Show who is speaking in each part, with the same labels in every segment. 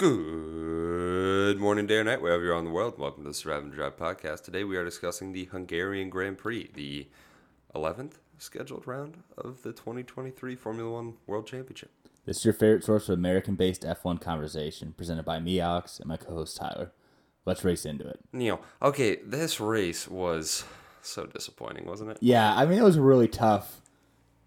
Speaker 1: Good morning, day or night, wherever you're on the world. Welcome to the Survive and Drive podcast. Today we are discussing the Hungarian Grand Prix, the 11th scheduled round of the 2023 Formula One World Championship.
Speaker 2: This is your favorite source of American based F1 conversation, presented by me, Alex, and my co host, Tyler. Let's race into it.
Speaker 1: Neil, okay, this race was so disappointing, wasn't it?
Speaker 2: Yeah, I mean, it was really tough.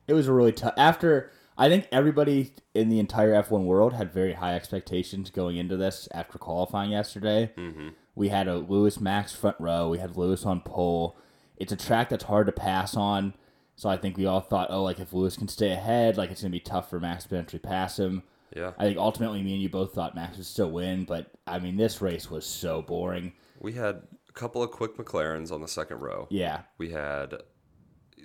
Speaker 2: It was really tough. After, I think everybody in the entire F1 world had very high expectations going into this after qualifying yesterday. Mm-hmm. We had a Lewis Max front row, we had Lewis on pole. It's a track that's hard to pass on. So I think we all thought, oh, like if Lewis can stay ahead, like it's gonna be tough for Max to potentially pass him.
Speaker 1: Yeah.
Speaker 2: I think ultimately me and you both thought Max would still win, but I mean this race was so boring.
Speaker 1: We had a couple of quick McLarens on the second row.
Speaker 2: Yeah.
Speaker 1: We had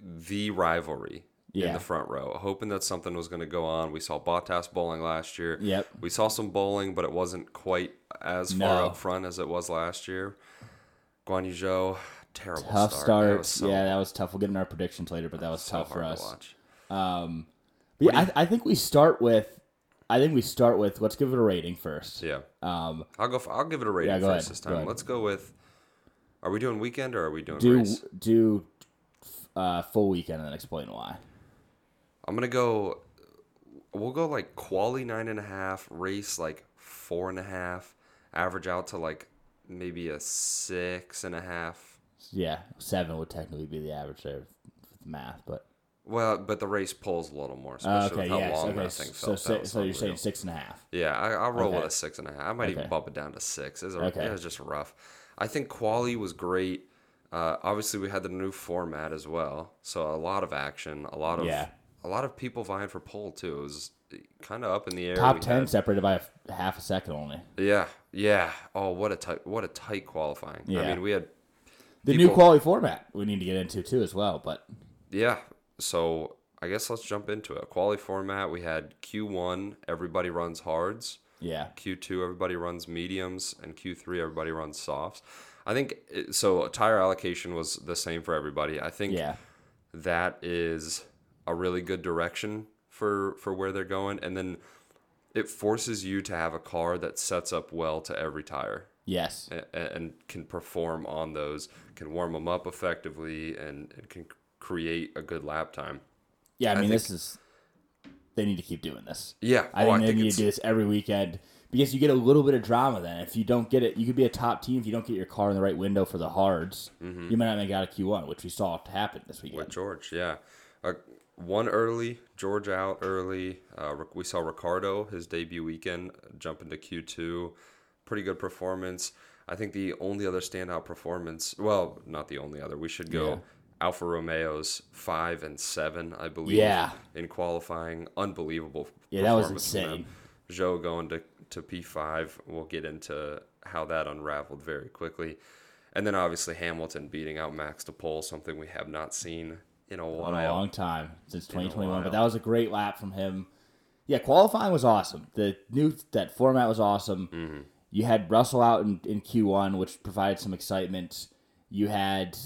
Speaker 1: the rivalry in the front row, hoping that something was going to go on. We saw Bottas bowling last year.
Speaker 2: Yep.
Speaker 1: We saw some bowling, but it wasn't quite as far up front as it was last year. Guan Yu Zhou, terrible
Speaker 2: Tough
Speaker 1: start.
Speaker 2: start.
Speaker 1: That so,
Speaker 2: yeah, that was tough. We'll get in our predictions later, but that was
Speaker 1: so
Speaker 2: tough for
Speaker 1: to
Speaker 2: us.
Speaker 1: watch.
Speaker 2: Um, but yeah, I, I think we start with. I think we start with. Let's give it a rating first.
Speaker 1: Yeah,
Speaker 2: Um,
Speaker 1: I'll go. For, I'll give it a rating
Speaker 2: Yeah, go
Speaker 1: first
Speaker 2: ahead.
Speaker 1: this time.
Speaker 2: ahead.
Speaker 1: Let's go with. Are we doing weekend or are we doing
Speaker 2: do
Speaker 1: race?
Speaker 2: do uh, full weekend and then explain why.
Speaker 1: I'm gonna go. We'll go like quali nine and a half, race like four and a half, average out to like maybe a six and a half.
Speaker 2: Yeah, seven would technically be the average there with math, but
Speaker 1: Well, but the race pulls a little more,
Speaker 2: uh,
Speaker 1: especially
Speaker 2: okay,
Speaker 1: with how
Speaker 2: yes,
Speaker 1: long
Speaker 2: okay.
Speaker 1: that thing
Speaker 2: So
Speaker 1: felt. was
Speaker 2: so you're saying six and a half.
Speaker 1: Yeah, I, I'll roll with a six and a half. I might even bump it down to six. It was,
Speaker 2: Okay.
Speaker 1: it was just rough. I think quali was great. Uh, obviously, we had the new format as well, so a lot of action, a lot of
Speaker 2: Yeah.
Speaker 1: A lot of people vying for pole too. It was kind of up in the air.
Speaker 2: Top
Speaker 1: We
Speaker 2: ten
Speaker 1: had-
Speaker 2: separated by a f- half a second only.
Speaker 1: Yeah, yeah. Oh, what a tight, what a tight qualifying.
Speaker 2: Yeah.
Speaker 1: I mean, we had,
Speaker 2: The new quality format we need to get into too as well, but
Speaker 1: yeah. So I guess let's jump into it. Quality format. We had Q one. Everybody runs hards.
Speaker 2: yeah,
Speaker 1: Q two. Everybody runs mediums, and Q three. Everybody runs softs. I think it, so. Tire allocation was the same for everybody. I think
Speaker 2: yeah,
Speaker 1: that is a really good direction for for where they're going, and then it forces you to have a car that sets up well to every tire.
Speaker 2: yes,
Speaker 1: a- and can perform on those, can warm them up effectively, and, and can create a good lap time.
Speaker 2: yeah. I mean,
Speaker 1: think-
Speaker 2: this is they need to keep doing this.
Speaker 1: Yeah,
Speaker 2: I
Speaker 1: oh,
Speaker 2: think they need to do this every weekend because you get a little bit of drama. Then, if you don't get it, you could be a top team if you don't get your car in the right window for the hards.
Speaker 1: Mm-hmm.
Speaker 2: You might not make out a Q one, which we saw happen this weekend.
Speaker 1: with George. Yeah, one early, George out early. Uh, we saw Ricciardo his debut weekend jump into Q two, pretty good performance. I think the only other standout performance, well, not the only other. We should go.
Speaker 2: Yeah.
Speaker 1: Alfa Romeo's five and seven, I believe.
Speaker 2: Yeah.
Speaker 1: In qualifying, unbelievable.
Speaker 2: Yeah, that was insane.
Speaker 1: Zhou going to, to P5. We'll get into how that unraveled very quickly. And then obviously Hamilton beating out Max to pole, something we have not seen in a
Speaker 2: in a long time since 2021. But that was a great lap from him. Yeah, qualifying was awesome. The new that format was awesome.
Speaker 1: Mm-hmm.
Speaker 2: You had Russell out in, in Q1, which provided some excitement. You had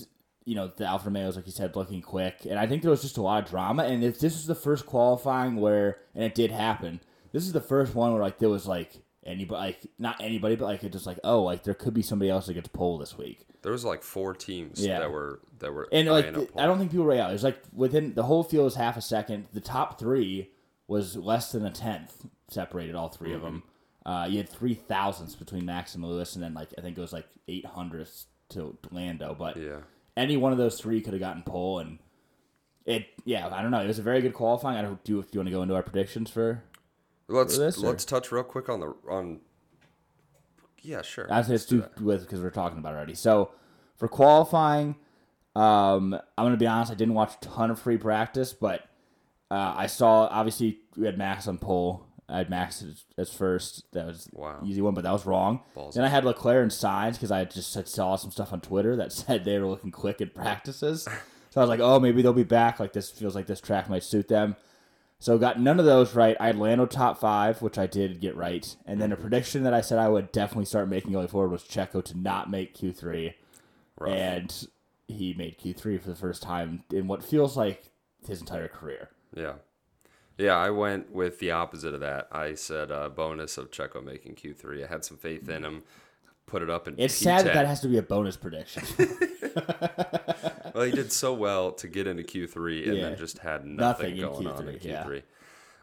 Speaker 2: you know the Alfa Romeos, like you said, looking quick, and I think there was just a lot of drama. And if this is the first qualifying where, and it did happen, this is the first one where like there was like anybody, like not anybody, but like it just like oh, like there could be somebody else that gets pole this week.
Speaker 1: There was like four teams
Speaker 2: Yeah.
Speaker 1: that were that were
Speaker 2: And like,
Speaker 1: up
Speaker 2: th-
Speaker 1: pole.
Speaker 2: I don't think people were out. It was like within the whole field was half a second. The top three was less than a tenth separated all 3 of
Speaker 1: Mm-hmm.
Speaker 2: them. Uh, you had three thousandths between Max and Lewis, and then like I think it was like eight hundredths to Lando. But
Speaker 1: yeah.
Speaker 2: any one of those three could have gotten pole, and it yeah I don't know. It was a very good qualifying. I don't do. Do you want to go into our predictions for?
Speaker 1: Let's
Speaker 2: this,
Speaker 1: let's touch real quick on the on. Yeah, sure.
Speaker 2: I say let's
Speaker 1: do
Speaker 2: do with because we're talking about it already. So for qualifying, um, I'm gonna be honest. I didn't watch a ton of free practice, but uh, I saw obviously we had Max on pole. I had Max as, as first. That was
Speaker 1: Wow.
Speaker 2: easy one, but that was wrong.
Speaker 1: Balls.
Speaker 2: Then I had Leclerc and Sainz because I just had saw some stuff on Twitter that said they were looking quick in practices. so I was like, oh, maybe they'll be back. Like this feels like this track might suit them. So got none of those right. I had Lando top five, which I did get right, and then a prediction that I said I would definitely start making going forward was Checo to not make Q three, and he made Q three for the first time in what feels like his entire career.
Speaker 1: Yeah. Yeah, I went with the opposite of that. I said uh, bonus of Checo making Q3. I had some faith in him. Put it up in
Speaker 2: It's
Speaker 1: P10.
Speaker 2: sad that that has to be a bonus prediction.
Speaker 1: well, he did so well to get into Q3 and
Speaker 2: Yeah.
Speaker 1: then just had
Speaker 2: Nothing
Speaker 1: nothing,
Speaker 2: in
Speaker 1: going on in
Speaker 2: Q3, yeah.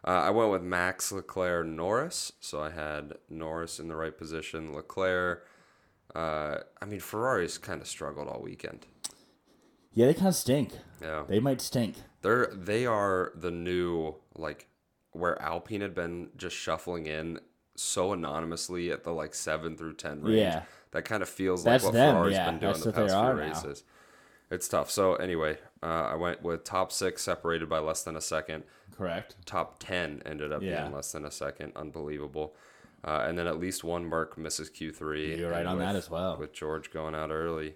Speaker 1: Uh, I went with Max, Leclerc, Norris. So I had Norris in the right position. Leclerc. Uh, I mean, Ferrari's kind of struggled all weekend.
Speaker 2: yeah, they kind of stink.
Speaker 1: Yeah,
Speaker 2: They might stink.
Speaker 1: they're they are the new like where Alpine had been just shuffling in so anonymously at the like seven through ten range.
Speaker 2: Yeah.
Speaker 1: that kind of feels
Speaker 2: That's
Speaker 1: like what
Speaker 2: them,
Speaker 1: Ferrari's
Speaker 2: yeah.
Speaker 1: been doing
Speaker 2: That's
Speaker 1: the past few
Speaker 2: are now.
Speaker 1: races. It's tough. So anyway, uh, I went with top six separated by less than a second.
Speaker 2: Correct.
Speaker 1: Top ten ended up
Speaker 2: Yeah.
Speaker 1: being less than a second. Unbelievable. Uh, and then at least one Merc misses Q3.
Speaker 2: You're right on that as well.
Speaker 1: With George going out early,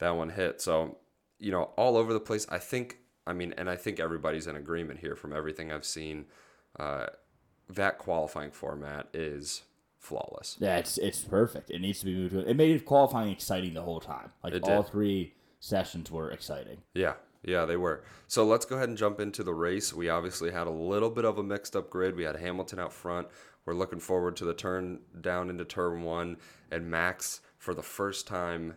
Speaker 1: that one hit. So, you know, all over the place. I think, I mean, and I think everybody's in agreement here from everything I've seen. Uh, that qualifying format is flawless.
Speaker 2: Yeah, it's it's perfect. It needs to be moved. To, it made qualifying exciting the whole time. Like
Speaker 1: It
Speaker 2: all
Speaker 1: did.
Speaker 2: three sessions were exciting.
Speaker 1: Yeah, yeah, they were. So let's go ahead and jump into the race. We obviously had a little bit of a mixed up grid. We had Hamilton out front. We're looking forward to the turn down into turn one, and Max for the first time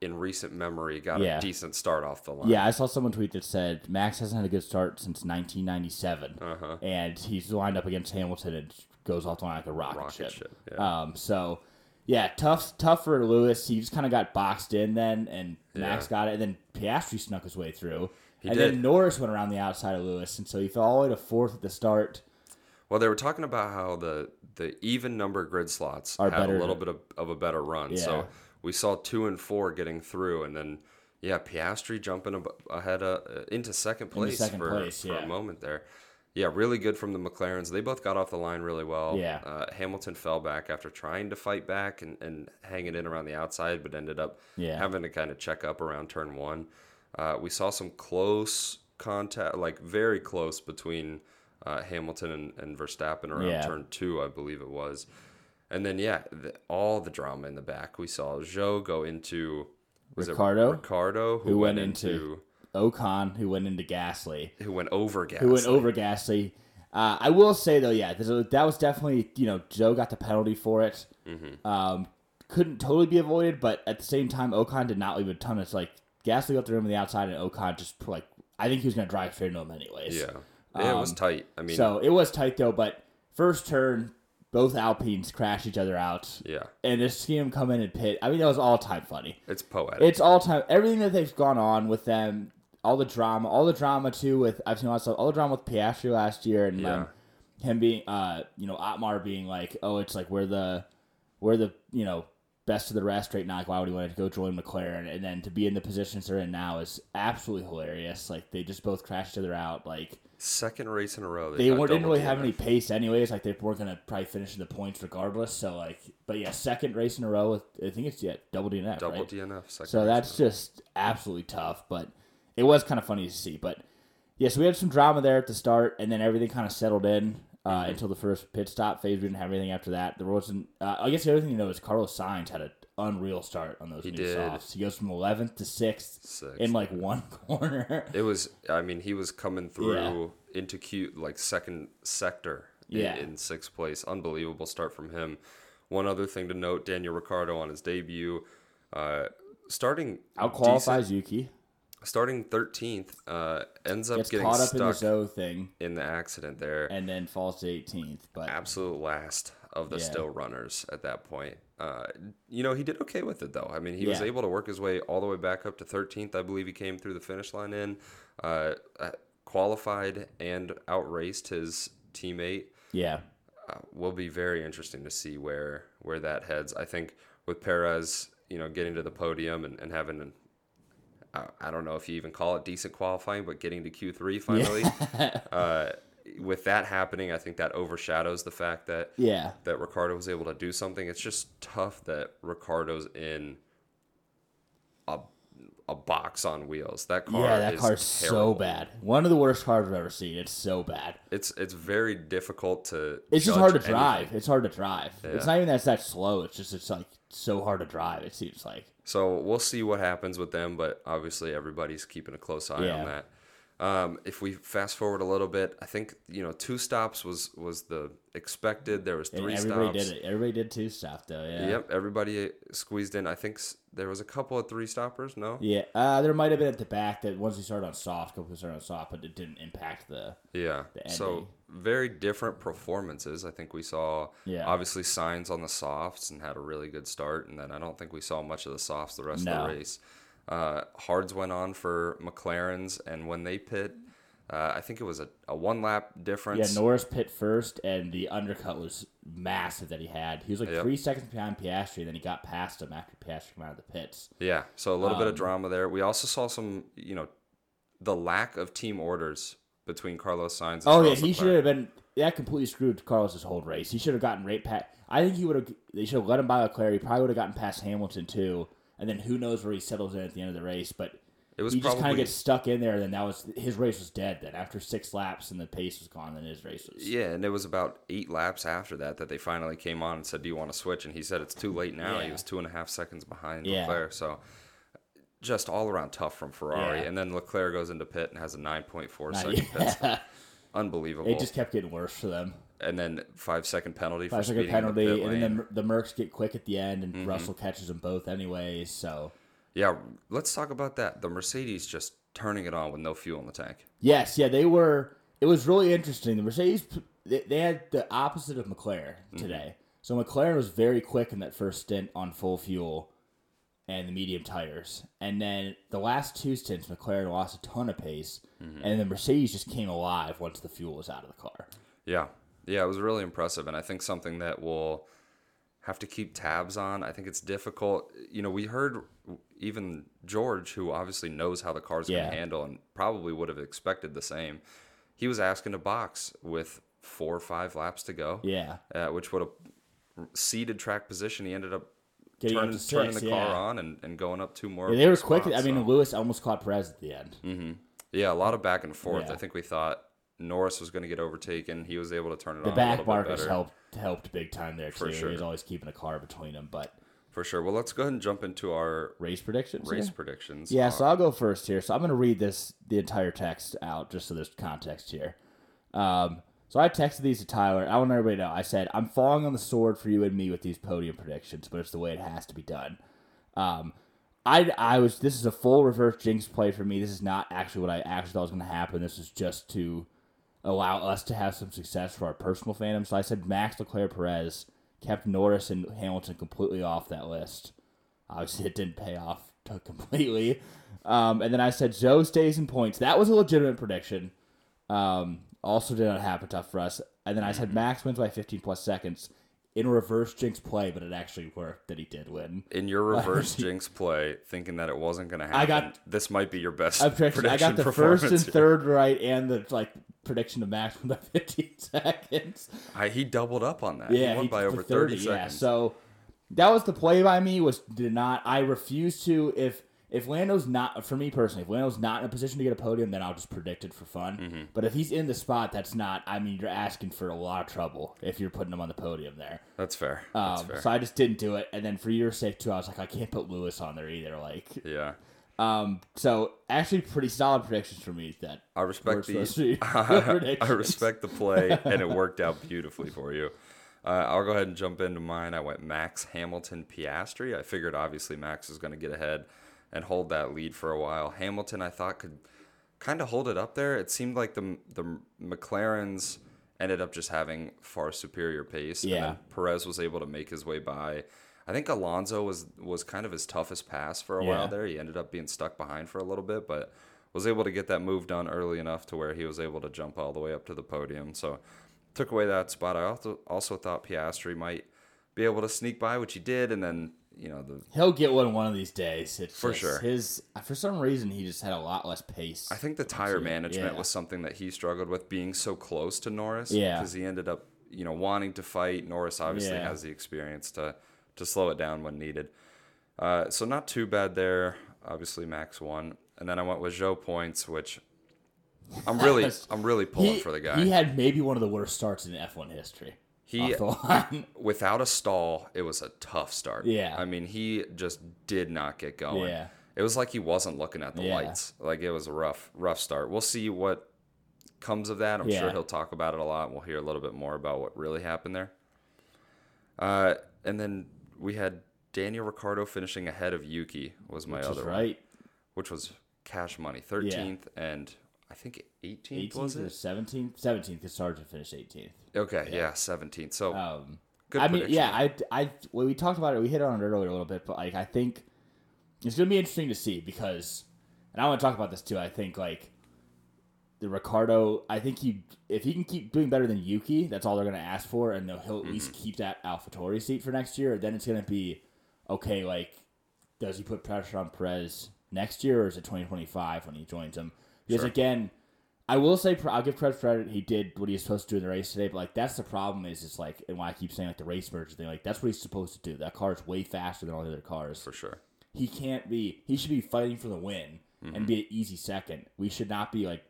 Speaker 1: in recent memory got
Speaker 2: Yeah.
Speaker 1: a decent start off the line.
Speaker 2: Yeah, I saw someone tweet that said Max hasn't had a good start since 1997,
Speaker 1: Uh-huh.
Speaker 2: and he's lined up against Hamilton and goes off the line like a rocket,
Speaker 1: Rocket
Speaker 2: ship.
Speaker 1: ship, yeah.
Speaker 2: Um, so yeah, tough, tough for Lewis. He just kind of got boxed in then, and Max
Speaker 1: Yeah.
Speaker 2: got it, and then Piastri snuck his way through,
Speaker 1: He
Speaker 2: and
Speaker 1: did.
Speaker 2: then Norris went around the outside of Lewis, and so he fell all the way to fourth at the start.
Speaker 1: Well, they were talking about how the the even number grid slots
Speaker 2: Are
Speaker 1: had a little
Speaker 2: to-
Speaker 1: bit of, of a better run.
Speaker 2: Yeah.
Speaker 1: So we saw two and four getting through, and then yeah, Piastri jumping ab- ahead uh, into second place
Speaker 2: second
Speaker 1: for,
Speaker 2: place,
Speaker 1: for
Speaker 2: yeah.
Speaker 1: a moment there. Yeah, really good from the McLarens. They both got off the line really well.
Speaker 2: Yeah.
Speaker 1: Uh, Hamilton fell back after trying to fight back and, and hanging in around the outside, but ended up
Speaker 2: Yeah.
Speaker 1: having to kind of check up around turn one. Uh, we saw some close contact, like very close between uh, Hamilton and, and Verstappen around
Speaker 2: Yeah.
Speaker 1: turn two, I believe it was. And then, yeah, the, all the drama in the back. We saw Zhou go into
Speaker 2: Ricciardo?
Speaker 1: Ricciardo, who,
Speaker 2: Who
Speaker 1: went,
Speaker 2: went into-
Speaker 1: into,
Speaker 2: Ocon, who went into Gasly,
Speaker 1: who went over Gasly.
Speaker 2: who went over Gasly. Uh, I will say though, yeah, that was definitely you know Zhou got the penalty for it.
Speaker 1: Mm-hmm.
Speaker 2: Um, couldn't totally be avoided, but at the same time, Ocon did not leave a ton. It's like Gasly got the room on the outside, and Ocon just like I think he was going to drive straight into him anyways.
Speaker 1: Yeah, yeah, it was tight. I mean,
Speaker 2: Um, So it was tight though, but first turn, both Alpines crash each other out,
Speaker 1: yeah,
Speaker 2: and to see him come in and pit, I mean that was all time funny.
Speaker 1: it's poetic.
Speaker 2: It's all time. Everything that they've gone on with them, all the drama, all the drama too. With I've seen a lot of stuff. All the drama with Piastri last year, and
Speaker 1: Yeah.
Speaker 2: um, him being, uh, you know, Otmar being like, oh, it's like we're the, we're the, you know, best of the rest right now. Like, why would he want to go join McLaren? And then to be in the positions they're in now is absolutely hilarious. Like they just both crashed each other out. Like
Speaker 1: Second race in a row.
Speaker 2: they weren't, didn't really have any pace anyways. Like they weren't gonna probably finish in the points regardless. So like, but yeah, second race in a row with I think it's yeah double DNF.
Speaker 1: double
Speaker 2: right?
Speaker 1: DNF. Second
Speaker 2: So that's
Speaker 1: a
Speaker 2: just absolutely tough, but it was kind of funny to see. But yeah, so we had some drama there at the start, and then everything kind of settled in uh,
Speaker 1: Mm-hmm.
Speaker 2: until the first pit stop phase. We didn't have anything after that. There wasn't. Uh, I guess the other thing you know is Carlos Sainz had an unreal start on those
Speaker 1: He
Speaker 2: new
Speaker 1: did.
Speaker 2: softs. He goes from 11th to 6th
Speaker 1: Sixth,
Speaker 2: in like one corner.
Speaker 1: It was. I mean, he was coming through into cute like second sector. in-
Speaker 2: Yeah.
Speaker 1: In, sixth place, unbelievable start from him. One other thing to note: Daniel Ricciardo on his debut, uh, starting
Speaker 2: Out qualifies Yuki.
Speaker 1: starting thirteenth, uh, ends up
Speaker 2: Gets
Speaker 1: getting
Speaker 2: caught up in the Zhou thing
Speaker 1: in the accident there.
Speaker 2: and then falls to 18th. But
Speaker 1: Absolute last of the
Speaker 2: Yeah.
Speaker 1: still runners at that point. Uh, you know, he did okay with it though. I mean, he was able to work his way all the way back up to 13th. I believe he came through the finish line in, uh, uh, qualified and outraced his teammate.
Speaker 2: yeah,
Speaker 1: Uh, will be very interesting to see where where that heads. I think with Perez, you know, getting to the podium and, and having an I- I don't know if you even call it decent qualifying, but getting to Q3 finally. uh, with that happening, I think that overshadows the fact that
Speaker 2: yeah.
Speaker 1: that Ricciardo was able to do something. It's just tough that Ricciardo's in a a box on wheels. That car
Speaker 2: Yeah, that
Speaker 1: is
Speaker 2: car's so bad. One of the worst cars I've ever seen. It's so bad.
Speaker 1: It's it's very difficult to.
Speaker 2: It's just hard to
Speaker 1: anything.
Speaker 2: drive. It's hard to drive.
Speaker 1: Yeah.
Speaker 2: It's not even that it's that slow. It's just it's like so hard to drive. It seems like.
Speaker 1: So we'll see what happens with them, but obviously everybody's keeping a close eye
Speaker 2: Yeah.
Speaker 1: on that. Um, if we fast forward a little bit, I think you know two stops was was the expected. There was
Speaker 2: And
Speaker 1: three
Speaker 2: everybody
Speaker 1: stops.
Speaker 2: did it. Everybody did two stop though. Yeah.
Speaker 1: Yep, everybody squeezed in. I think there was a couple of three stoppers. No.
Speaker 2: Yeah, uh, there might have been at the back that once we started on soft, couple started on soft, but it didn't impact the.
Speaker 1: Yeah.
Speaker 2: the
Speaker 1: So very different performances. I think we saw
Speaker 2: Yeah.
Speaker 1: obviously Sainz on the softs and had a really good start, and then I don't think we saw much of the softs the rest
Speaker 2: No.
Speaker 1: of the race. Uh, hards went on for McLarens, and when they pit, uh, I think it was a, a one lap difference. Yeah.
Speaker 2: Norris pit first, and the undercut was massive that he had. He was like
Speaker 1: Yep.
Speaker 2: three seconds behind Piastri, and then he got past him after Piastri came out of the pits.
Speaker 1: Yeah, so a little bit of
Speaker 2: Um,
Speaker 1: drama there. We also saw some, you know, the lack of team orders between Carlos Sainz. And
Speaker 2: Oh yeah, he should have been. That completely screwed Carlos's whole race. He should have gotten right past. I think he would have. They should have let him by Leclerc. He probably would have gotten past Hamilton too, and then who knows where he settles in at the end of the race. But
Speaker 1: It was
Speaker 2: he just kind of gets stuck in there. And then that was his race was dead. Then after six laps and the pace was gone, then his race was.
Speaker 1: Yeah, and it was about eight laps after that that they finally came on and said, "Do you want to switch?" And he said, "It's too late now." He was two and a half seconds behind
Speaker 2: Yeah.
Speaker 1: Leclerc, so just all around tough from Ferrari.
Speaker 2: Yeah.
Speaker 1: And then Leclerc goes into pit and has a nine point four second pit stop. Unbelievable.
Speaker 2: It just kept getting worse for them.
Speaker 1: and then five second penalty for
Speaker 2: Five second
Speaker 1: in the
Speaker 2: penalty, and then the, the Mercs get quick at the end, and
Speaker 1: Mm-hmm.
Speaker 2: Russell catches them both anyways. So
Speaker 1: yeah, let's talk about that. The Mercedes just turning it on with no fuel in the tank.
Speaker 2: yes, yeah, they were. It was really interesting. The Mercedes they, they had the opposite of McLaren
Speaker 1: Mm-hmm.
Speaker 2: today. So McLaren was very quick in that first stint on full fuel and the medium tires, and then the last two stints, McLaren lost a ton of pace,
Speaker 1: Mm-hmm.
Speaker 2: and the Mercedes just came alive once the fuel was out of the car.
Speaker 1: Yeah. Yeah, it was really impressive. And I think something that we'll have to keep tabs on. I think it's difficult. You know, we heard even George, who obviously knows how the car's going to handle and probably would have expected the same, he was asking to box with four or five laps to go,
Speaker 2: Yeah,
Speaker 1: uh, which would have seeded track position. He ended up
Speaker 2: getting
Speaker 1: turning,
Speaker 2: to
Speaker 1: turning the
Speaker 2: yeah.
Speaker 1: car on and, and going up two more.
Speaker 2: Yeah, they were quick.
Speaker 1: spots,
Speaker 2: I mean,
Speaker 1: so-
Speaker 2: Lewis almost caught Perez at the end. Mm-hmm.
Speaker 1: yeah, a lot of back and forth.
Speaker 2: Yeah.
Speaker 1: I think we thought Norris was going to get overtaken. He was able to turn it
Speaker 2: The
Speaker 1: on a
Speaker 2: back markers helped helped big time there
Speaker 1: For
Speaker 2: too.
Speaker 1: sure.
Speaker 2: He was always keeping a car between them. But
Speaker 1: For sure. Well, let's go ahead and jump into our
Speaker 2: race predictions.
Speaker 1: race
Speaker 2: here?
Speaker 1: predictions.
Speaker 2: Yeah,
Speaker 1: Uh,
Speaker 2: so I'll go first here. So I'm going to read this the entire text out just so there's context here. Um, so I texted these to Tyler. I want everybody to know. I said I'm falling on the sword for you and me with these podium predictions, but it's the way it has to be done. Um, I I was this is a full reverse jinx play for me. This is not actually what I actually thought was going to happen. This is just to allow us to have some success for our personal fandom. So I said Max Leclerc Perez kept Norris and Hamilton completely off that list. Obviously, it didn't pay off completely. Um, and then I said Zhou stays in points. That was a legitimate prediction. Um, also did not happen tough for us. And then I said mm-hmm. Max wins by 15 plus seconds in reverse jinx play, but it actually worked that he did win.
Speaker 1: in your reverse jinx play, thinking that it wasn't going to happen.
Speaker 2: I got-
Speaker 1: this might be your best
Speaker 2: I, prediction, I got the first and
Speaker 1: here.
Speaker 2: third right, and the like prediction of Max by 15 seconds.
Speaker 1: I, he doubled up on that.
Speaker 2: Yeah,
Speaker 1: he won
Speaker 2: he-
Speaker 1: by over 30,
Speaker 2: Yeah,
Speaker 1: seconds.
Speaker 2: so that was the play by me. Was did not. I refuse to. If if Lando's not for me personally, if Lando's not in a position to get a podium, then I'll just predict it for fun.
Speaker 1: Mm-hmm.
Speaker 2: But if he's in the spot, that's not. I mean, you're asking for a lot of trouble if you're putting him on the podium there.
Speaker 1: That's fair. That's
Speaker 2: Um,
Speaker 1: fair.
Speaker 2: so I just didn't do it. And then for your sake too, I was like, I can't put Lewis on there either. Like,
Speaker 1: yeah.
Speaker 2: um, so actually, pretty solid predictions for me. That
Speaker 1: I respect the I respect the play, and it worked out beautifully for you. Uh, I'll go ahead and jump into mine. I went Max Hamilton Piastri. I figured obviously Max is going to get ahead and hold that lead for a while. Hamilton, I thought could kind of hold it up there. It seemed like the the McLarens ended up just having far superior pace. And
Speaker 2: Yeah.
Speaker 1: Perez was able to make his way by. I think Alonso was was kind of his toughest pass for a
Speaker 2: Yeah.
Speaker 1: while there. He ended up being stuck behind for a little bit, but was able to get that move done early enough to where he was able to jump all the way up to the podium. So took away that spot. I also also thought Piastri might be able to sneak by, which he did, and then you know the
Speaker 2: He'll get one one of these days. It's
Speaker 1: For
Speaker 2: just
Speaker 1: sure.
Speaker 2: His for some reason he just had a lot less pace.
Speaker 1: I think the tire management
Speaker 2: yeah.
Speaker 1: was something that he struggled with being so close to Norris.
Speaker 2: Yeah.
Speaker 1: Because he ended up, you know, wanting to fight. Norris obviously
Speaker 2: Yeah.
Speaker 1: has the experience to to slow it down when needed. Uh, so not too bad there. Obviously Max won, and then I went with Zhou points, which I'm really I'm really pulling
Speaker 2: he,
Speaker 1: for the guy.
Speaker 2: He had maybe one of the worst starts in F1 history.
Speaker 1: He-
Speaker 2: off the line.
Speaker 1: Without a stall, it was a tough start.
Speaker 2: Yeah.
Speaker 1: I mean, he just did not get going.
Speaker 2: Yeah.
Speaker 1: it was like he wasn't looking at the
Speaker 2: Yeah.
Speaker 1: lights. Like it was a rough, rough start. We'll see what comes of that. I'm sure he'll talk about it a lot. We'll hear a little bit more about what really happened there. Uh, and then we had Daniel Ricciardo finishing ahead of Yuki was my
Speaker 2: Which
Speaker 1: other
Speaker 2: is
Speaker 1: one,
Speaker 2: right.
Speaker 1: which was cash money, 13th and I think 18th
Speaker 2: 18th
Speaker 1: was it?
Speaker 2: 17th? 17th because Sargent finished 18th.
Speaker 1: Okay, yeah, 17th. So
Speaker 2: Um,
Speaker 1: good.
Speaker 2: I mean, yeah, I, I, well, we talked about it. We hit on it earlier a little bit, but like, I think it's gonna be interesting to see because, and I want to talk about this too. I think like the Ricciardo, I think he, if he can keep doing better than Yuki, that's all they're gonna ask for, and they'll he'll at least
Speaker 1: Mm-hmm.
Speaker 2: keep that AlphaTauri seat for next year. Then it's gonna be okay. Like, does he put pressure on Perez next year, or is it 2025 when he joins him? Because
Speaker 1: Sure.
Speaker 2: again. I will say I'll give Perez credit. He did what he was supposed to do in the race today, but like that's the problem is it's like and why I keep saying like the race merge thing. Like that's what he's supposed to do. That car is way faster than all the other cars.
Speaker 1: for sure.
Speaker 2: He can't be. He should be fighting for the win
Speaker 1: Mm-hmm.
Speaker 2: and be an easy second. We should not be like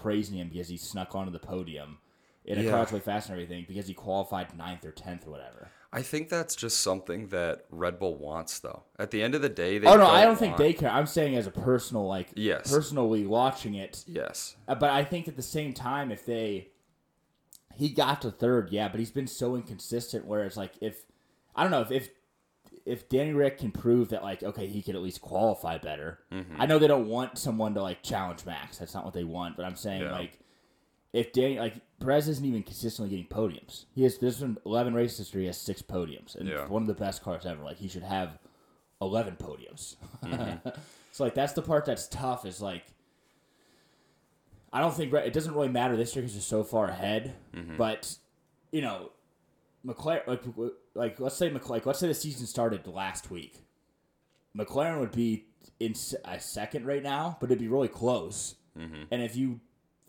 Speaker 2: praising him because he snuck onto the podium in a
Speaker 1: Yeah.
Speaker 2: car that's way faster and everything because he qualified ninth or tenth or whatever.
Speaker 1: I think that's just something that Red Bull wants, though. At the end of the day, they
Speaker 2: oh no, I don't think
Speaker 1: want-
Speaker 2: they care. I'm saying as a personal like
Speaker 1: Yes.
Speaker 2: personally watching it.
Speaker 1: Yes,
Speaker 2: Uh, But I think at the same time, if they he got to third, yeah, but he's been so inconsistent. Where it's like if I don't know if if if Danny Rick can prove that like okay he could at least qualify better.
Speaker 1: Mm-hmm.
Speaker 2: I know they don't want someone to like challenge Max. That's not what they want. But I'm saying
Speaker 1: Yeah.
Speaker 2: like if Danny like Perez isn't even consistently getting podiums. He has there's been 11 race history. He has six podiums and
Speaker 1: Yeah.
Speaker 2: one of the best cars ever. Like he should have 11 podiums.
Speaker 1: Mm-hmm.
Speaker 2: so like that's the part that's tough. Is like I don't think it doesn't really matter this year because they're so far ahead.
Speaker 1: Mm-hmm.
Speaker 2: But you know, McLaren like like let's say McLaren, like let's say the season started last week. McLaren would be in a second right now, but it'd be really close.
Speaker 1: Mm-hmm.
Speaker 2: And if you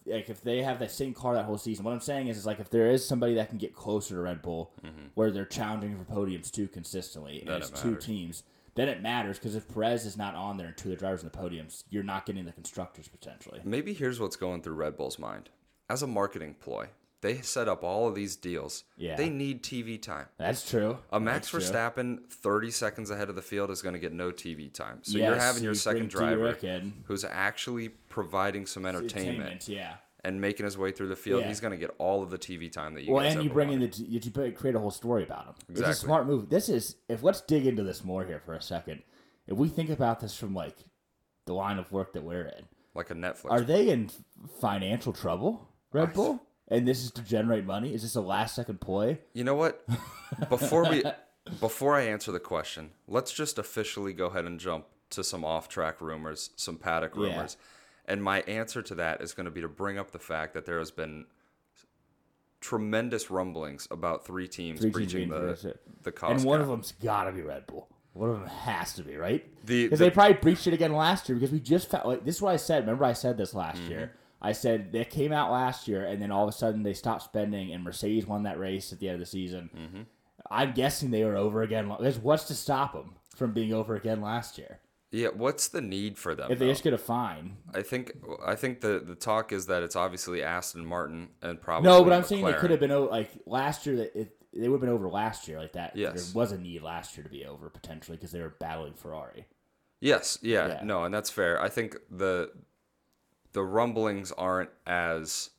Speaker 2: like, if they have that same car that whole season, what I'm saying is, is like if there is somebody that can get closer to Red Bull, where they're challenging for podiums too consistently, and
Speaker 1: Mm-hmm.
Speaker 2: It's two teams, then it matters because if Perez is not on there and two of the drivers in the podiums, you're not getting the constructors potentially.
Speaker 1: maybe here's what's going through Red Bull's mind. As a marketing ploy, they set up all of these deals.
Speaker 2: Yeah.
Speaker 1: They need TV time.
Speaker 2: That's true.
Speaker 1: A Max
Speaker 2: That's true.
Speaker 1: Verstappen 30 seconds ahead of the field is going to get no TV time. So
Speaker 2: Yes,
Speaker 1: you're having your
Speaker 2: you
Speaker 1: second driver who's actually providing some entertainment,
Speaker 2: Entertainment, yeah.
Speaker 1: and making his way through the field.
Speaker 2: Yeah.
Speaker 1: He's going to get all of the TV time that you
Speaker 2: Well, and you bring in
Speaker 1: wanted.
Speaker 2: the you create a whole story about him. It's a smart move. This is if let's dig into this more here for a second. If we think about this from like the line of work that we're in,
Speaker 1: like a Netflix.
Speaker 2: are they in financial trouble, Red Bull? And this is to generate money? Is this a last second ploy?
Speaker 1: You know what? Before we before I answer the question, let's just officially go ahead and jump to some off-track rumors, some paddock
Speaker 2: Yeah.
Speaker 1: rumors. And my answer to that is going to be to bring up the fact that there has been tremendous rumblings about three teams
Speaker 2: Three
Speaker 1: breaching
Speaker 2: being
Speaker 1: the the cost
Speaker 2: and one
Speaker 1: cap.
Speaker 2: of them's got to be Red Bull. One of them has to be right.
Speaker 1: The-
Speaker 2: Because
Speaker 1: the-
Speaker 2: they probably breached it again last year. Because we just found like this is what I said. Remember, I said this last
Speaker 1: Mm-hmm.
Speaker 2: year. I said they came out last year, and then all of a sudden they stopped spending, and Mercedes won that race at the end of the season.
Speaker 1: Mm-hmm.
Speaker 2: I'm guessing they were over again. Because what's to stop them from being over again last year?
Speaker 1: Yeah, what's the need for them?
Speaker 2: If they
Speaker 1: though?
Speaker 2: just get a fine.
Speaker 1: I think I think the the talk is that it's obviously Aston Martin and probably
Speaker 2: No, but I'm saying they could have been o- like last year. That it, they would have been over last year like that.
Speaker 1: Yes.
Speaker 2: there was a need last year to be over potentially because they were battling Ferrari.
Speaker 1: Yes, yeah,
Speaker 2: Yeah.
Speaker 1: no, and that's fair. I think the the rumblings aren't as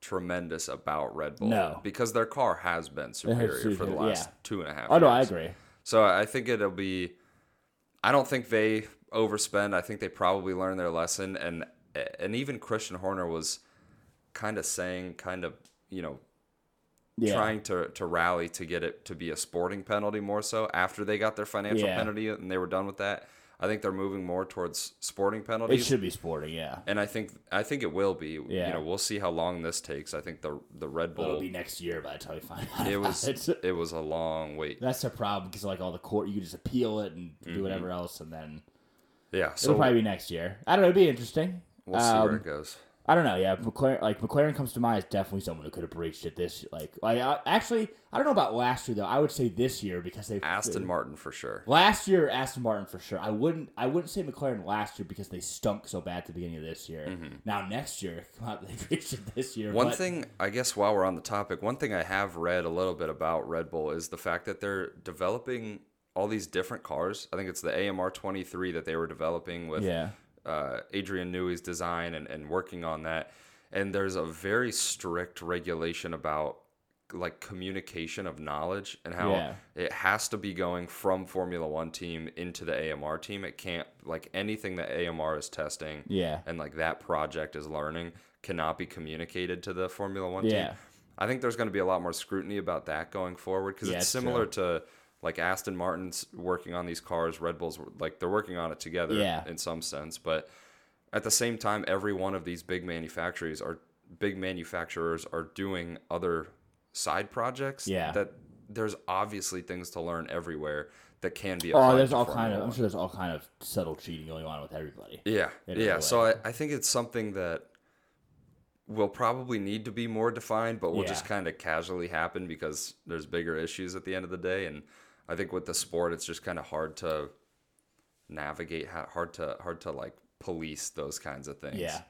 Speaker 1: tremendous about Red Bull
Speaker 2: No.
Speaker 1: because their car has been superior for the last
Speaker 2: yeah.
Speaker 1: two and a half.
Speaker 2: Oh no, I agree.
Speaker 1: So I think it'll be. I don't think they overspend. I think they probably learned their lesson, and and even Christian Horner was kind of saying, kind of you know,
Speaker 2: Yeah.
Speaker 1: trying to to rally to get it to be a sporting penalty more so after they got their financial
Speaker 2: Yeah.
Speaker 1: penalty and they were done with that. I think they're moving more towards sporting penalties.
Speaker 2: It should be sporting, yeah.
Speaker 1: and I think I think it will be.
Speaker 2: Yeah.
Speaker 1: You know, we'll see how long this takes. I think the the Red bull It'll
Speaker 2: be next year by the time we find out.
Speaker 1: it was
Speaker 2: it.
Speaker 1: it was a long wait.
Speaker 2: That's the problem because like all the court, you can just appeal it and do whatever else, and then
Speaker 1: Yeah,
Speaker 2: it'll probably be next year. I don't know. It'd be interesting.
Speaker 1: we'll see where
Speaker 2: Um,
Speaker 1: it goes.
Speaker 2: I don't know. Yeah, McLaren like McLaren comes to mind as definitely someone who could have breached it this like like I, actually I don't know about last year though. I would say this year because they
Speaker 1: Aston Martin for sure.
Speaker 2: Last year, Aston Martin for sure. I wouldn't. I wouldn't say McLaren last year because they stunk so bad at the beginning of this year. Now next year, come out, they reached it this year.
Speaker 1: Mm-hmm. One
Speaker 2: but-
Speaker 1: thing, I guess, while we're on the topic, one thing I have read a little bit about Red Bull is the fact that they're developing all these different cars. I think it's the AMR 23 that they were developing with
Speaker 2: Yeah.
Speaker 1: Uh, Adrian Newey's design and, and working on that. And there's a very strict regulation about like communication of knowledge and how
Speaker 2: Yeah.
Speaker 1: it has to be going from Formula One team into the AMR team. It can't like anything that AMR is testing
Speaker 2: Yeah.
Speaker 1: and like that project is learning cannot be communicated to the Formula One
Speaker 2: Yeah.
Speaker 1: team. I think there's going to be a lot more scrutiny about that going forward because
Speaker 2: Yeah,
Speaker 1: it's
Speaker 2: it's
Speaker 1: similar to like Aston Martin's working on these cars, Red Bull's like they're working on it together
Speaker 2: Yeah.
Speaker 1: in some sense, but at the same time, every one of these big manufacturers are big manufacturers are doing other side projects.
Speaker 2: Yeah.
Speaker 1: that there's obviously things to learn everywhere that can be.
Speaker 2: Oh, there's all kind of. I'm sure there's all kind of subtle cheating going on with everybody.
Speaker 1: Yeah, yeah. So. I, I think it's something that will probably need to be more defined, but will just kind of casually happen because there's bigger issues at the end of the day. And I think with the sport, it's just kind of hard to navigate, ha- hard to hard to like police those kinds of things.
Speaker 2: Yeah.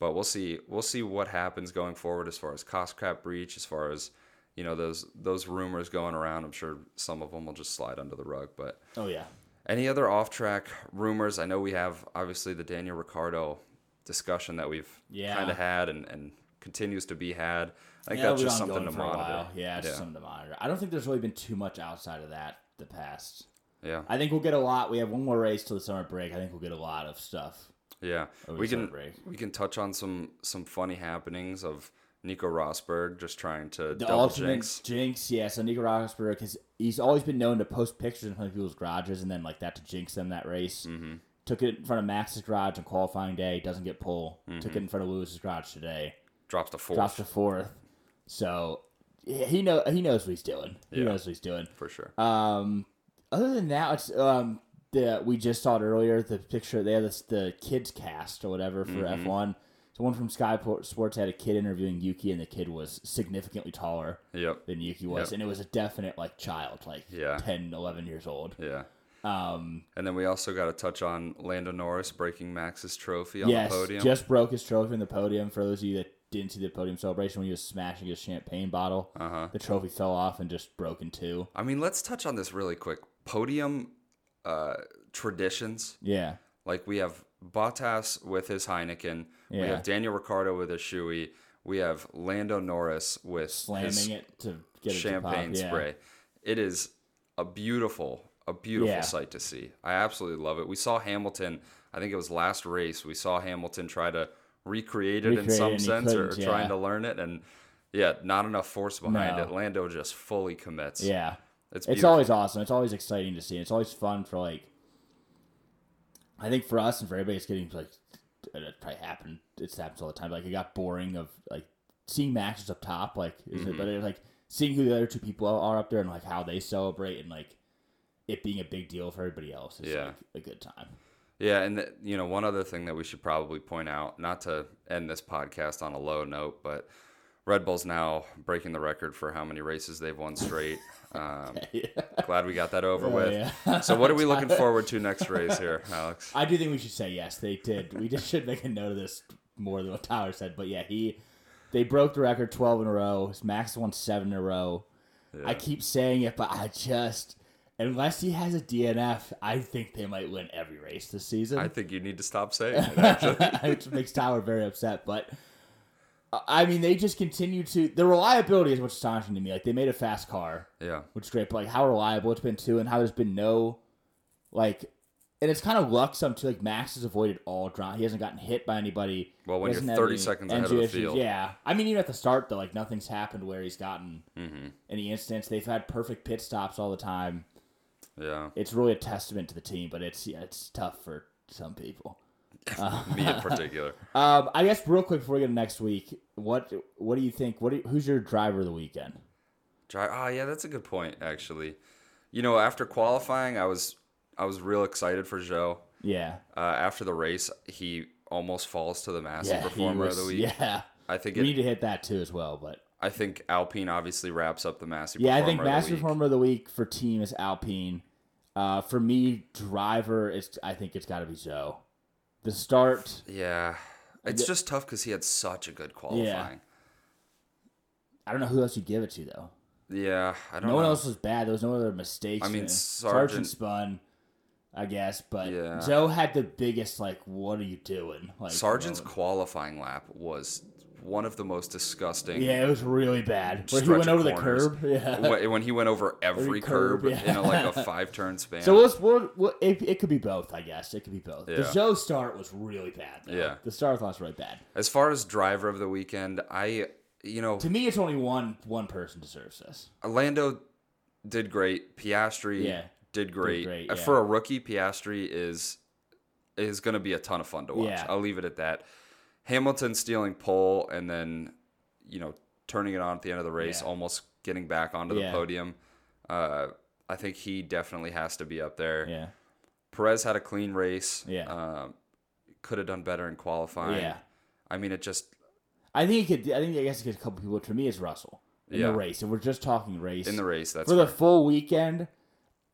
Speaker 1: But we'll see. We'll see what happens going forward as far as cost cap breach, as far as you know those those rumors going around. I'm sure some of them will just slide under the rug, but.
Speaker 2: Oh yeah.
Speaker 1: Any other off track rumors? I know we have obviously the Daniel Ricciardo discussion that we've
Speaker 2: Yeah.
Speaker 1: kind of had and, and continues to be had. I think
Speaker 2: Yeah,
Speaker 1: that's just something to monitor.
Speaker 2: Yeah, it's just something to monitor. I don't think there's really been too much outside of that the past.
Speaker 1: yeah,
Speaker 2: I think we'll get a lot. We have one more race till the summer break. I think we'll get a lot of stuff.
Speaker 1: yeah. We can
Speaker 2: break.
Speaker 1: we can touch on some some funny happenings of Nico Rosberg just trying to
Speaker 2: The
Speaker 1: double
Speaker 2: ultimate
Speaker 1: jinx.
Speaker 2: jinx, yeah. So Nico Rosberg, has he's always been known to post pictures in front of people's garages and then like that to jinx them that race. Mm-hmm. Took it in front of Max's garage on qualifying day, doesn't get pulled.
Speaker 1: Mm-hmm.
Speaker 2: Took it in front of Lewis's garage today,
Speaker 1: Drops to fourth
Speaker 2: drops to fourth. So he know he knows what he's doing. He
Speaker 1: Yeah.
Speaker 2: knows what he's doing.
Speaker 1: for sure.
Speaker 2: Um, other than that, it's um the we just saw it earlier. The picture they had this the kids cast or whatever for
Speaker 1: Mm-hmm.
Speaker 2: F one. So one from Sky Sports had a kid interviewing Yuki, and the kid was significantly taller
Speaker 1: yep.
Speaker 2: than Yuki was,
Speaker 1: Yep.
Speaker 2: and it was a definite like child, like
Speaker 1: Yeah.
Speaker 2: 10, 11 years old.
Speaker 1: Yeah.
Speaker 2: Um,
Speaker 1: And then we also got to touch on Lando Norris breaking Max's trophy on
Speaker 2: yes,
Speaker 1: the podium.
Speaker 2: just broke his trophy in the podium. For those of you that didn't see the podium celebration, when he was smashing his champagne bottle,
Speaker 1: Uh-huh.
Speaker 2: the trophy fell off and just broke in two.
Speaker 1: I mean, let's touch on this really quick. Podium uh, traditions.
Speaker 2: Yeah,
Speaker 1: Like we have Bottas with his Heineken.
Speaker 2: Yeah.
Speaker 1: We have Daniel Ricciardo with his shoey. We have Lando Norris with
Speaker 2: slamming it to get it
Speaker 1: champagne
Speaker 2: to. Yeah.
Speaker 1: spray. It is a beautiful, a beautiful
Speaker 2: Yeah.
Speaker 1: sight to see. I absolutely love it. We saw Hamilton. I think it was last race. We saw Hamilton try to recreate it in
Speaker 2: Recreate it
Speaker 1: some sense, or,
Speaker 2: couldn't,
Speaker 1: trying to learn it, and yeah, not enough force behind
Speaker 2: No.
Speaker 1: it. Lando just fully commits.
Speaker 2: Yeah.
Speaker 1: it's
Speaker 2: It's always awesome. It's always exciting to see. It's always fun for like. I think for us and for everybody, it's getting like it probably happened. It's happens all the time. Like it got boring of like seeing matches up top. Like is
Speaker 1: Mm-hmm.
Speaker 2: it? But it's like seeing who the other two people are up there and like how they celebrate and like it being a big deal for everybody else is
Speaker 1: Yeah.
Speaker 2: like a good time.
Speaker 1: Yeah, and th- you know, one other thing that we should probably point out, not to end this podcast on a low note, but Red Bull's now breaking the record for how many races they've won straight. Um, glad we got that over with.
Speaker 2: Oh, yeah.
Speaker 1: So, what are we looking forward to next race here, Alex?
Speaker 2: I do think we should say yes. They did. We just should make a note of this more than what Tyler said. But yeah, he they broke the record twelve in a row. Max won seven in a row. I keep saying it, but I just unless he has a DNF, I think they might win every race this season.
Speaker 1: I think you need to stop saying it. Actually,
Speaker 2: which makes Tyler very upset. But uh, I mean, they just continue to the reliability is what's astonishing to me. Like they made a fast car,
Speaker 1: yeah,
Speaker 2: which is great. But like how reliable it's been too, and how there's been no like, and it's kind of luck some too. Like Max has avoided all drama. He hasn't gotten hit by anybody.
Speaker 1: Well, when
Speaker 2: He
Speaker 1: you're 30 seconds ahead of the
Speaker 2: issues.
Speaker 1: field.
Speaker 2: Yeah, I mean even at the start though, like nothing's happened where he's gotten
Speaker 1: Mm-hmm.
Speaker 2: any incidents. They've had perfect pit stops all the time.
Speaker 1: Yeah.
Speaker 2: It's really a testament to the team, but it's yeah, it's tough for some people.
Speaker 1: Me in particular.
Speaker 2: Um, I guess real quick before we get to next week, what what do you think? What do you, who's your driver of the weekend?
Speaker 1: Dri Oh, yeah, that's a good point. Actually, you know, after qualifying, I was I was real excited for Zhou.
Speaker 2: Yeah,
Speaker 1: Uh, after the race, he almost falls to the massive
Speaker 2: yeah,
Speaker 1: performer
Speaker 2: was-
Speaker 1: of the week.
Speaker 2: Yeah,
Speaker 1: I think
Speaker 2: we
Speaker 1: it,
Speaker 2: need to hit that too as well. But
Speaker 1: I think Alpine obviously wraps up the massive.
Speaker 2: yeah, I think
Speaker 1: the
Speaker 2: performer of the week for team is Alpine. Uh, for me, driver is I think it's got to be Zhou. The start,
Speaker 1: Yeah, it's just tough because he had such a good qualifying.
Speaker 2: I don't know who else you give it to though.
Speaker 1: Yeah, I don't
Speaker 2: No
Speaker 1: know.
Speaker 2: one else was bad. There was no other mistakes.
Speaker 1: I mean,
Speaker 2: Uh,
Speaker 1: Sargent-
Speaker 2: spun, I guess, but
Speaker 1: Yeah.
Speaker 2: Zhou had the biggest like, "What are you doing?" Like
Speaker 1: Sargent's
Speaker 2: moment.
Speaker 1: qualifying lap was one of the most disgusting.
Speaker 2: Yeah, it was really bad. Where he went over the curb. Yeah.
Speaker 1: When when he went over every
Speaker 2: curb,
Speaker 1: curb,
Speaker 2: yeah.
Speaker 1: in a, like a five turn span.
Speaker 2: So we'll, we'll, we'll, it, it could be both, I guess. It could be both. The
Speaker 1: Yeah.
Speaker 2: Zhou start was really bad. Though.
Speaker 1: Yeah.
Speaker 2: The start was really bad.
Speaker 1: as far as driver of the weekend, I you know
Speaker 2: To me, it's only one one person deserves this.
Speaker 1: Lando did great. Piastri
Speaker 2: Yeah,
Speaker 1: did great.
Speaker 2: great,
Speaker 1: Uh,
Speaker 2: yeah.
Speaker 1: For a rookie, Piastri is is going to be a ton of fun to watch. I'll leave it at that. Hamilton stealing pole and then you know turning it on at the end of the race,
Speaker 2: Yeah.
Speaker 1: almost getting back onto the podium. Uh, I think he definitely has to be up there.
Speaker 2: Yeah.
Speaker 1: Perez had a clean race.
Speaker 2: Yeah.
Speaker 1: Um, could have done better in qualifying.
Speaker 2: Yeah.
Speaker 1: I mean, it just
Speaker 2: I think it could. I think I guess it gets a couple people. For me, it's Russell in
Speaker 1: Yeah.
Speaker 2: the race. If we're just talking race
Speaker 1: in the race. That's
Speaker 2: for the
Speaker 1: fair.
Speaker 2: full weekend,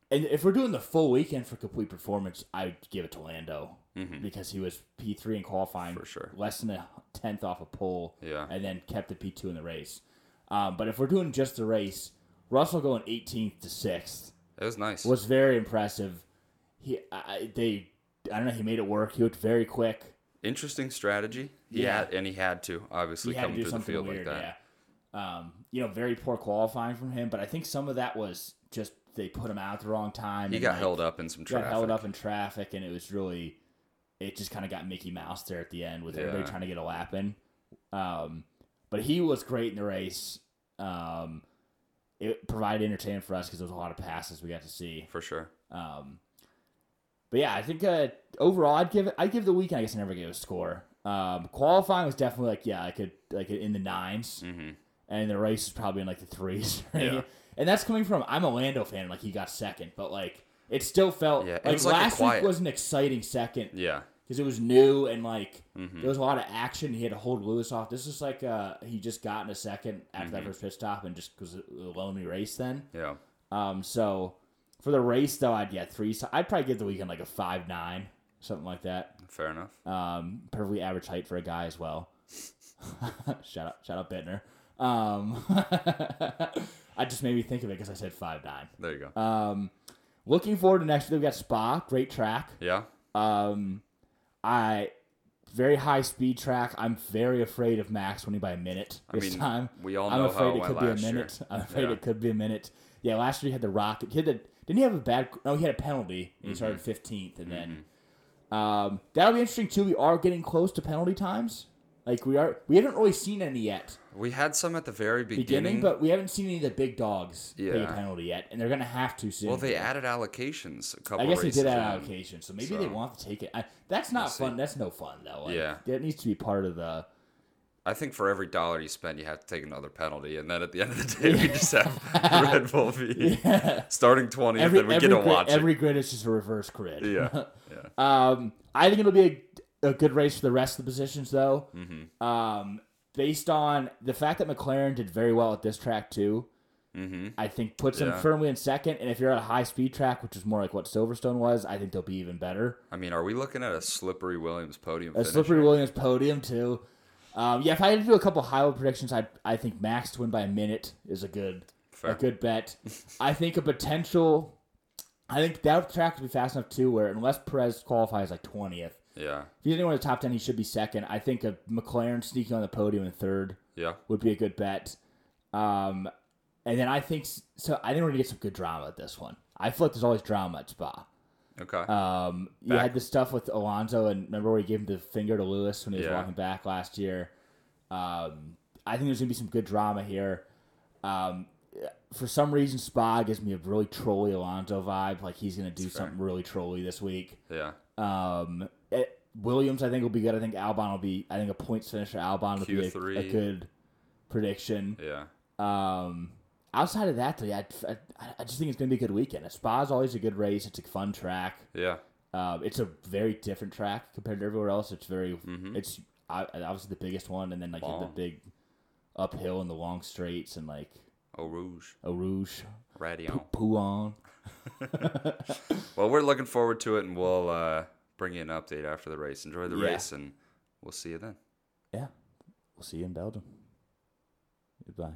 Speaker 2: and if we're doing the full weekend for complete performance, I'd give it to Lando because he was P three in qualifying
Speaker 1: Mm-hmm. For sure.
Speaker 2: less than a tenth off a pole.
Speaker 1: Yeah.
Speaker 2: and then kept the P two in the race. Um, but if we're doing just the race, Russell going 18th to sixth
Speaker 1: it was nice.
Speaker 2: was very impressive. He, I, they, I don't know. He made it work. He looked very quick.
Speaker 1: Interesting strategy. He
Speaker 2: Yeah.
Speaker 1: had and he had to obviously
Speaker 2: he had to do
Speaker 1: through the
Speaker 2: something
Speaker 1: field
Speaker 2: weird.
Speaker 1: like that.
Speaker 2: Yeah. Um, you know, very poor qualifying from him, but I think some of that was just they put him out at the wrong time.
Speaker 1: He got
Speaker 2: like,
Speaker 1: held up in some
Speaker 2: got
Speaker 1: traffic.
Speaker 2: held up in traffic, and it was really, it just kind of got Mickey Mouse there at the end with everybody trying to get a lap in. Um, but he was great in the race. Um, it provided entertainment for us because there was a lot of passes we got to see.
Speaker 1: for sure.
Speaker 2: Um, but yeah, I think uh, overall, I'd give it. I'd give the weekend. I guess I never gave a score. Um, qualifying was definitely like yeah, I could like in the 9s
Speaker 1: Mm-hmm.
Speaker 2: and the race is probably in like the threes.
Speaker 1: Yeah.
Speaker 2: and that's coming from I'm a Lando fan. Like he got second, but like it still felt
Speaker 1: Yeah, it
Speaker 2: like
Speaker 1: was like
Speaker 2: last week was an exciting second
Speaker 1: Yeah.
Speaker 2: Because it was new and like
Speaker 1: Mm-hmm.
Speaker 2: there was a lot of action. He had to hold Lewis off. This is like uh, he just got in a second after
Speaker 1: Mm-hmm.
Speaker 2: that first pit stop and just was a lonely race then.
Speaker 1: Yeah.
Speaker 2: Um, so for the race though, I'd get three. So I'd probably give the weekend like a five nine, something like that.
Speaker 1: Fair enough.
Speaker 2: Um, perfectly average height for a guy as well. shout out, shout out Bittner. Um, I just made me think of it because I said five nine.
Speaker 1: There you go.
Speaker 2: Um, looking forward to next week. We got Spa, great track.
Speaker 1: yeah.
Speaker 2: Um, I very high speed track. I'm very afraid of Max winning by a minute
Speaker 1: I
Speaker 2: this
Speaker 1: mean,
Speaker 2: time.
Speaker 1: we all
Speaker 2: I'm afraid
Speaker 1: how it
Speaker 2: it could be a
Speaker 1: last year.
Speaker 2: minute. I'm afraid
Speaker 1: Yeah.
Speaker 2: it could be a minute. Yeah, last year he had the rocket. He had the didn't he have a bad? No, he had a penalty. He started
Speaker 1: Mm-hmm.
Speaker 2: 15th, and then um, that'll be interesting too. We are getting close to penalty times. Like we are, we haven't really seen any yet
Speaker 1: We had some at the very beginning.
Speaker 2: beginning, but we haven't seen any of the big dogs pay a penalty yet, and they're gonna have to soon.
Speaker 1: well, they added allocations a couple
Speaker 2: I guess they did add allocations, so maybe they
Speaker 1: So,
Speaker 2: want to take it. I, that's not
Speaker 1: see.
Speaker 2: fun. That's no fun though. Like,
Speaker 1: Yeah.
Speaker 2: that needs to be part of the.
Speaker 1: I think for every dollar you spend, you have to take another penalty, and then at the end of the day, we just have Red Bull V starting twentieth,
Speaker 2: Every
Speaker 1: and we get to
Speaker 2: grid,
Speaker 1: watch
Speaker 2: every grid is just a reverse grid.
Speaker 1: Yeah. Yeah.
Speaker 2: Um, I think it'll be a, a good race for the rest of the positions, though.
Speaker 1: Mm-hmm.
Speaker 2: Um, based on the fact that McLaren did very well at this track too,
Speaker 1: Mm-hmm.
Speaker 2: I think puts them firmly in second. And if you're at a high speed track, which is more like what Silverstone was, I think they'll be even better.
Speaker 1: I mean, are we looking at a slippery Williams podium
Speaker 2: A
Speaker 1: finish?
Speaker 2: slippery Williams podium too. Um, yeah, if I had to do a couple high level predictions, I I think Max to win by a minute is a good
Speaker 1: Fair.
Speaker 2: a good bet. I think a potential. I think that track will be fast enough too, where unless Perez qualifies like twentieth,
Speaker 1: Yeah.
Speaker 2: if he's anywhere in the top ten, he should be second. I think a McLaren sneaking on the podium in third
Speaker 1: Yeah.
Speaker 2: would be a good bet. Um, and then I think so. I think we're gonna get some good drama at this one. I feel like there's always drama at Spa.
Speaker 1: Okay.
Speaker 2: Um, you had the stuff with Alonso, and remember where he gave him the finger to Lewis when he was
Speaker 1: Yeah.
Speaker 2: walking back last year. Um, I think there's gonna be some good drama here. Um, for some reason, Spa gives me a really trolly Alonso vibe. Like he's gonna do
Speaker 1: fair.
Speaker 2: something really trolly this week.
Speaker 1: yeah.
Speaker 2: Um, it, Williams, I think will be good. I think Albon will be. I think a points finisher Albon will be a,
Speaker 1: Q3.
Speaker 2: a good prediction.
Speaker 1: Yeah.
Speaker 2: Um, outside of that, though, yeah, I, I just think it's gonna be a good weekend. Spa's always a good race. It's a fun track.
Speaker 1: Yeah.
Speaker 2: Um, it's a very different track compared to everywhere else. It's very,
Speaker 1: Mhm.
Speaker 2: it's obviously the biggest one, and then like you have the big uphill and the long straights and like
Speaker 1: Eau Rouge.
Speaker 2: Eau Rouge,
Speaker 1: Raidillon.
Speaker 2: Pouhon.
Speaker 1: Well, we're looking forward to it, and we'll uh, bring you an update after the race. Enjoy the
Speaker 2: Yeah.
Speaker 1: race, and we'll see you then.
Speaker 2: Yeah, we'll see you in Belgium. Goodbye.